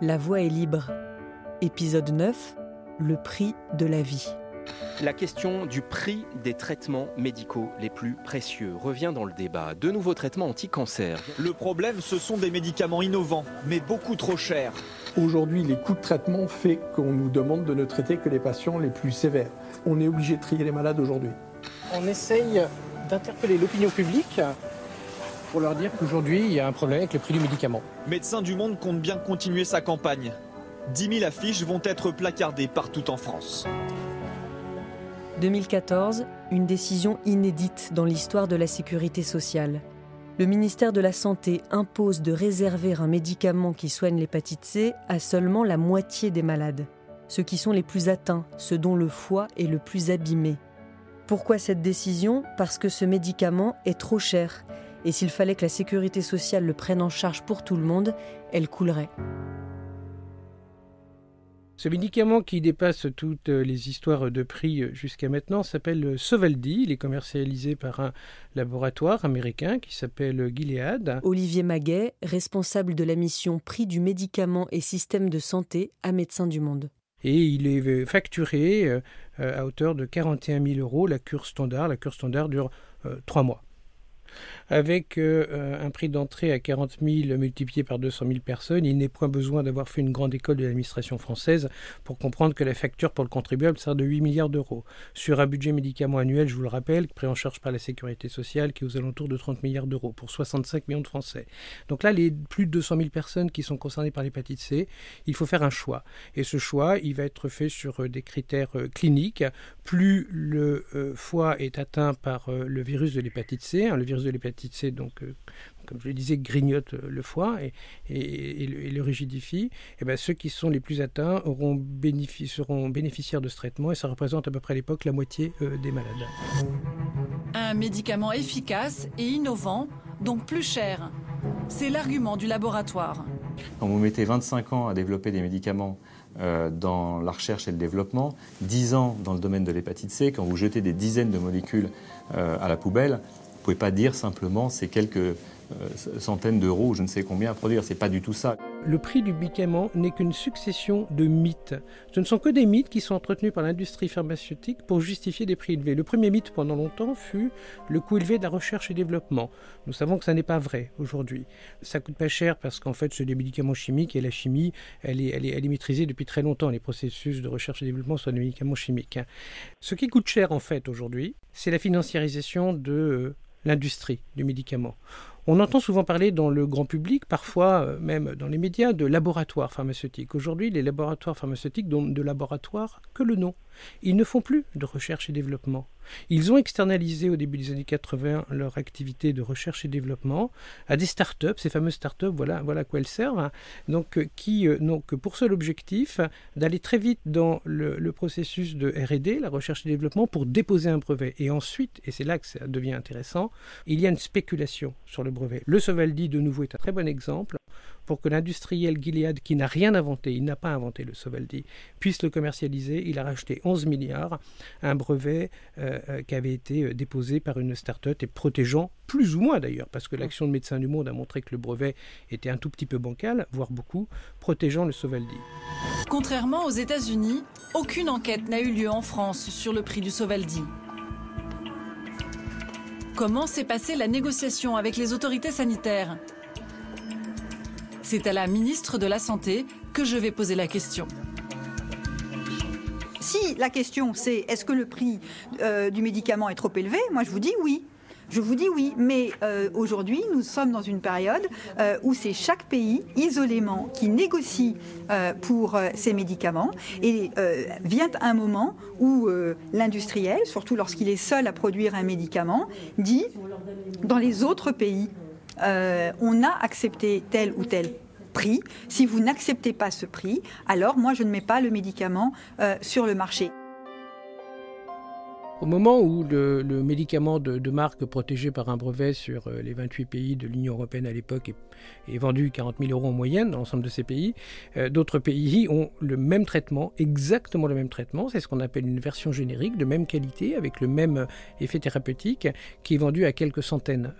La voix est libre. Épisode 9. Le prix de la vie. La question du prix des traitements médicaux les plus précieux revient dans le débat. De nouveaux traitements anti-cancer. Le problème, ce sont des médicaments innovants, mais beaucoup trop chers. Aujourd'hui, les coûts de traitement fait qu'on nous demande de ne traiter que les patients les plus sévères. On est obligé de trier les malades aujourd'hui. On essaye d'interpeller l'opinion publique pour leur dire qu'aujourd'hui, il y a un problème avec le prix du médicament. Médecins du Monde compte bien continuer sa campagne. 10 000 affiches vont être placardées partout en France. 2014, une décision inédite dans l'histoire de la sécurité sociale. Le ministère de la Santé impose de réserver un médicament qui soigne l'hépatite C à seulement la moitié des malades, ceux qui sont les plus atteints, ceux dont le foie est le plus abîmé. Pourquoi cette décision? Parce que ce médicament est trop cher et s'il fallait que la sécurité sociale le prenne en charge pour tout le monde, elle coulerait. Ce médicament qui dépasse toutes les histoires de prix jusqu'à maintenant s'appelle Sovaldi. Il est commercialisé par un laboratoire américain qui s'appelle Gilead. Olivier Maguet, responsable de la mission Prix du médicament et système de santé à Médecins du Monde. Et il est facturé euh, à hauteur de 41 000 euros, la cure standard. La cure standard dure euh, trois mois avec euh, un prix d'entrée à 40 000 multiplié par 200 000 personnes, il n'est point besoin d'avoir fait une grande école de l'administration française pour comprendre que la facture pour le contribuable sera de 8 milliards d'euros. Sur un budget médicament annuel, je vous le rappelle, pris en charge par la sécurité sociale, qui est aux alentours de 30 milliards d'euros pour 65 millions de Français. Donc là, les plus de 200 000 personnes qui sont concernées par l'hépatite C, il faut faire un choix. Et ce choix, il va être fait sur euh, des critères euh, cliniques. Plus le foie est atteint par le virus de l'hépatite C, hein, le virus de l'hépatite C, donc, euh, comme je le disais, grignote le foie et, et, le, rigidifie, et eh bien, ceux qui sont les plus atteints auront seront bénéficiaires de ce traitement et ça représente à peu près à l'époque la moitié euh, des malades. Un médicament efficace et innovant, donc plus cher. C'est l'argument du laboratoire. Quand vous mettez 25 ans à développer des médicaments euh, dans la recherche et le développement, 10 ans dans le domaine de l'hépatite C, quand vous jetez des dizaines de molécules à la poubelle, ne pouvez pas dire simplement c'est quelques euh, centaines d'euros ou je ne sais combien à produire. C'est pas du tout ça. Le prix du médicament n'est qu'une succession de mythes. Ce ne sont que des mythes qui sont entretenus par l'industrie pharmaceutique pour justifier des prix élevés. Le premier mythe pendant longtemps fut le coût élevé de la recherche et développement. Nous savons que ça n'est pas vrai aujourd'hui. Ça coûte pas cher parce qu'en fait c'est des médicaments chimiques et la chimie elle est, elle, est, elle est maîtrisée depuis très longtemps. Les processus de recherche et développement sont des médicaments chimiques. Ce qui coûte cher en fait aujourd'hui, c'est la financiarisation de euh, l'industrie du médicament. On entend souvent parler dans le grand public, parfois euh, même dans les médias, de laboratoires pharmaceutiques. Aujourd'hui, les laboratoires pharmaceutiques n'ont de laboratoire que le nom. Ils ne font plus de recherche et développement. Ils ont externalisé au début des années 80 leur activité de recherche et développement à des start-up, ces fameuses start-up, voilà, voilà à quoi elles servent, hein. donc, euh, qui euh, n'ont que pour seul objectif d'aller très vite dans le processus de RD, la recherche et développement, pour déposer un brevet. Et ensuite, et c'est là que ça devient intéressant, il y a une spéculation sur le brevet. Le Sovaldi, de nouveau, est un très bon exemple pour que l'industriel Gilead, qui n'a rien inventé, il n'a pas inventé le Sovaldi, puisse le commercialiser. Il a racheté 11 milliards, un brevet euh, euh, qui avait été euh, déposé par une start-up et protégeant plus ou moins d'ailleurs, parce que l'action de Médecins du Monde a montré que le brevet était un tout petit peu bancal, voire beaucoup, protégeant le Sovaldi. Contrairement aux États-Unis, aucune enquête n'a eu lieu en France sur le prix du Sovaldi. Comment s'est passée la négociation avec les autorités sanitaires? C'est à la ministre de la Santé que je vais poser la question. Si la question c'est est-ce que le prix euh, du médicament est trop élevé, moi je vous dis oui. Je vous dis oui, mais euh, aujourd'hui, nous sommes dans une période euh, où c'est chaque pays isolément qui négocie pour ses médicaments et vient un moment où l'industriel, surtout lorsqu'il est seul à produire un médicament, dit dans les autres pays, on a accepté tel ou tel prix. Si vous n'acceptez pas ce prix, alors moi je ne mets pas le médicament sur le marché. Au moment où le, médicament de, marque protégé par un brevet sur euh, les 28 pays de l'Union européenne à l'époque est, vendu 40 000 euros en moyenne dans l'ensemble de ces pays, euh, d'autres pays ont le même traitement, exactement le même traitement. C'est ce qu'on appelle une version générique de même qualité avec le même euh, effet thérapeutique qui est vendu à quelques centaines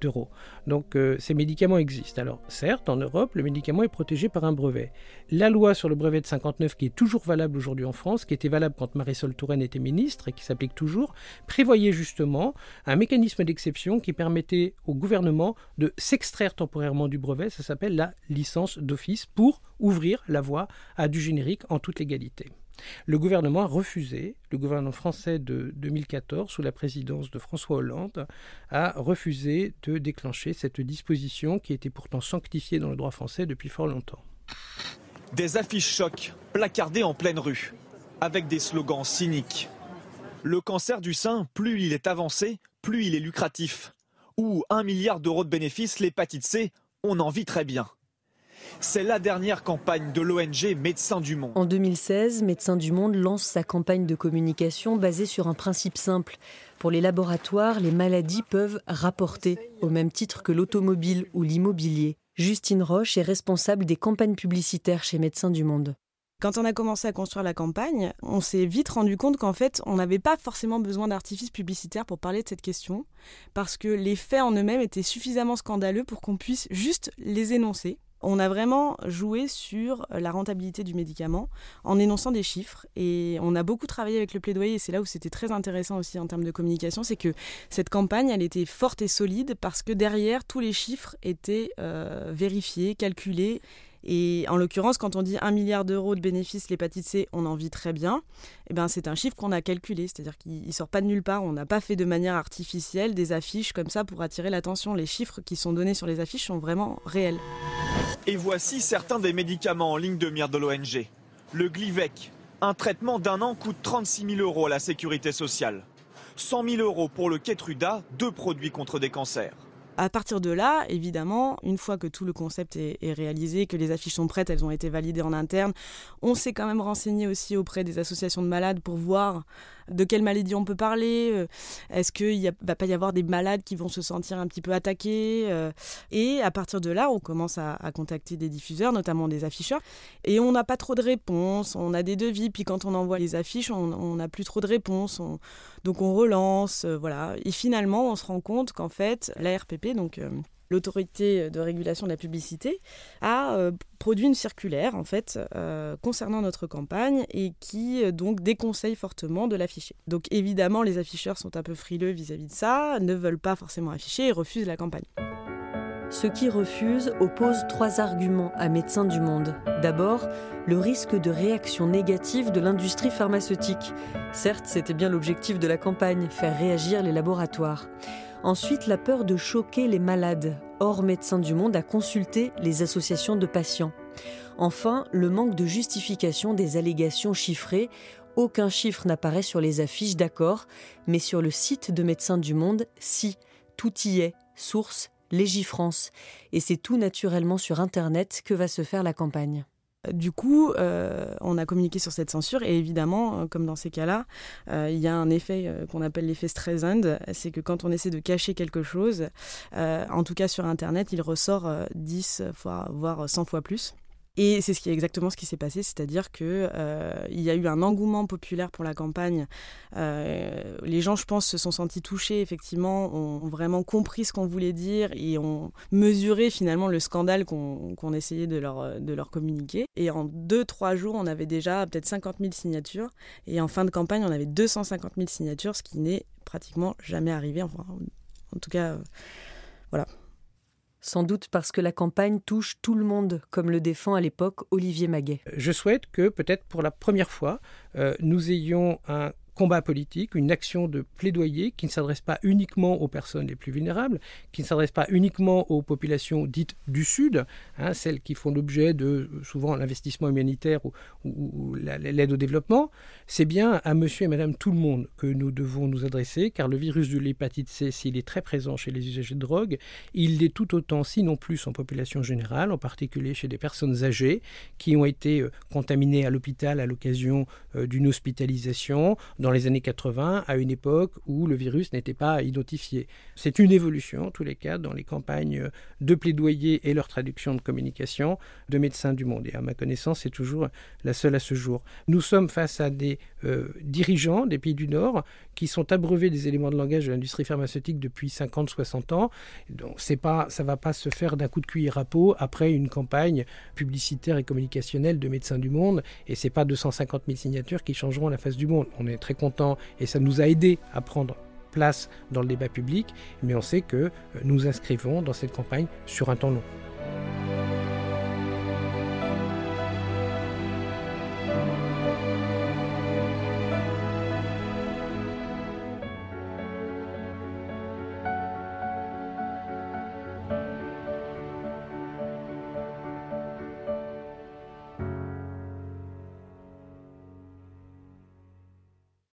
d'euros. Donc ces médicaments existent. Alors certes, en Europe, le médicament est protégé par un brevet. La loi sur le brevet de 59 qui est toujours valable aujourd'hui en France, qui était valable quand Marisol Touraine était ministre et qui s'applique prévoyait justement un mécanisme d'exception qui permettait au gouvernement de s'extraire temporairement du brevet, ça s'appelle la licence d'office, pour ouvrir la voie à du générique en toute légalité. Le gouvernement a refusé, le gouvernement français de 2014, sous la présidence de François Hollande, a refusé de déclencher cette disposition qui était pourtant sanctifiée dans le droit français depuis fort longtemps. Des affiches chocs placardées en pleine rue, avec des slogans cyniques le cancer du sein, plus il est avancé, plus il est lucratif. Ou un milliard d'euros de bénéfices, l'hépatite C, on en vit très bien. C'est la dernière campagne de l'ONG Médecins du Monde. En 2016, Médecins du Monde lance sa campagne de communication basée sur un principe simple. Pour les laboratoires, les maladies peuvent rapporter, au même titre que l'automobile ou l'immobilier. Justine Roche est responsable des campagnes publicitaires chez Médecins du Monde. Quand on a commencé à construire la campagne, on s'est vite rendu compte qu'en fait, on n'avait pas forcément besoin d'artifices publicitaires pour parler de cette question, parce que les faits en eux-mêmes étaient suffisamment scandaleux pour qu'on puisse juste les énoncer. On a vraiment joué sur la rentabilité du médicament en énonçant des chiffres et on a beaucoup travaillé avec le plaidoyer et c'est là où c'était très intéressant aussi en termes de communication, c'est que cette campagne elle était forte et solide parce que derrière tous les chiffres étaient euh, vérifiés, calculés et en l'occurrence, quand on dit 1 milliard d'euros de bénéfices, l'hépatite C, on en vit très bien, eh ben, c'est un chiffre qu'on a calculé, c'est-à-dire qu'il ne sort pas de nulle part. On n'a pas fait de manière artificielle des affiches comme ça pour attirer l'attention. Les chiffres qui sont donnés sur les affiches sont vraiment réels. Et voici certains des médicaments en ligne de mire de l'ONG. Le Glivec, un traitement d'un an coûte 36 000 euros à la sécurité sociale. 100 000 euros pour le Ketruda, deux produits contre des cancers à partir de là, évidemment, une fois que tout le concept est, réalisé, que les affiches sont prêtes, elles ont été validées en interne, on s'est quand même renseigné aussi auprès des associations de malades pour voir de quelle maladie on peut parler. Euh, est-ce qu'il ne va pas y avoir des malades qui vont se sentir un petit peu attaqués euh, Et à partir de là, on commence à, contacter des diffuseurs, notamment des afficheurs. Et on n'a pas trop de réponses. On a des devis. Puis quand on envoie les affiches, on n'a plus trop de réponses. donc on relance. Euh, voilà. Et finalement, on se rend compte qu'en fait, la RPP, donc l'autorité de régulation de la publicité, a euh, produit une circulaire en fait euh, concernant notre campagne et qui donc déconseille fortement de l'afficher. Donc évidemment, les afficheurs sont un peu frileux vis-à-vis de ça, ne veulent pas forcément afficher et refusent la campagne. Ceux qui refusent opposent trois arguments à Médecins du Monde. D'abord, le risque de réaction négative de l'industrie pharmaceutique. Certes, c'était bien l'objectif de la campagne, faire réagir les laboratoires. Ensuite, la peur de choquer les malades. Or, Médecins du Monde a consulté les associations de patients. Enfin, le manque de justification des allégations chiffrées. Aucun chiffre n'apparaît sur les affiches, d'accord, mais sur le site de Médecins du Monde, si, tout y est. Source, Légifrance. Et c'est tout naturellement sur Internet que va se faire la campagne. Du coup, euh, on a communiqué sur cette censure et évidemment, euh, comme dans ces cas-là, euh, il y a un effet qu'on appelle l'effet Streisand, c'est que quand on essaie de cacher quelque chose, en tout cas sur Internet, il ressort 10 fois, voire 100 fois plus. Et c'est ce exactement ce qui s'est passé, c'est-à-dire que euh, il y a eu un engouement populaire pour la campagne. Euh, les gens, je pense, se sont sentis touchés, effectivement, ont, vraiment compris ce qu'on voulait dire et ont mesuré finalement le scandale qu'on essayait de leur, de leur communiquer. Et en deux, trois jours, on avait déjà peut-être 50 000 signatures. Et en fin de campagne, on avait 250 000 signatures, ce qui n'est pratiquement jamais arrivé. Enfin, en tout cas, euh, voilà. Sans doute parce que la campagne touche tout le monde, comme le défend à l'époque Olivier Maguet. Je souhaite que, peut-être pour la première fois, euh, nous ayons un combat politique, une action de plaidoyer qui ne s'adresse pas uniquement aux personnes les plus vulnérables, qui ne s'adresse pas uniquement aux populations dites du Sud, hein, celles qui font l'objet de souvent l'investissement humanitaire ou, l'aide au développement, c'est bien à monsieur et madame tout le monde que nous devons nous adresser, car le virus de l'hépatite C, s'il est très présent chez les usagers de drogue, il l'est tout autant, sinon plus, en population générale, en particulier chez des personnes âgées qui ont été euh, contaminées à l'hôpital à l'occasion euh, d'une hospitalisation, dans dans les années 80, à une époque où le virus n'était pas identifié. C'est une évolution, en tous les cas, dans les campagnes de plaidoyer et leur traduction de communication de médecins du monde. Et à ma connaissance, c'est toujours la seule à ce jour. Nous sommes face à des euh, dirigeants des pays du Nord qui sont abreuvés des éléments de langage de l'industrie pharmaceutique depuis 50-60 ans. Donc c'est pas, ça ne va pas se faire d'un coup de cuillère à peau après une campagne publicitaire et communicationnelle de Médecins du Monde. Et c'est pas 250 000 signatures qui changeront la face du monde. On est très et ça nous a aidé à prendre place dans le débat public, mais on sait que euh, nous inscrivons dans cette campagne sur un temps long.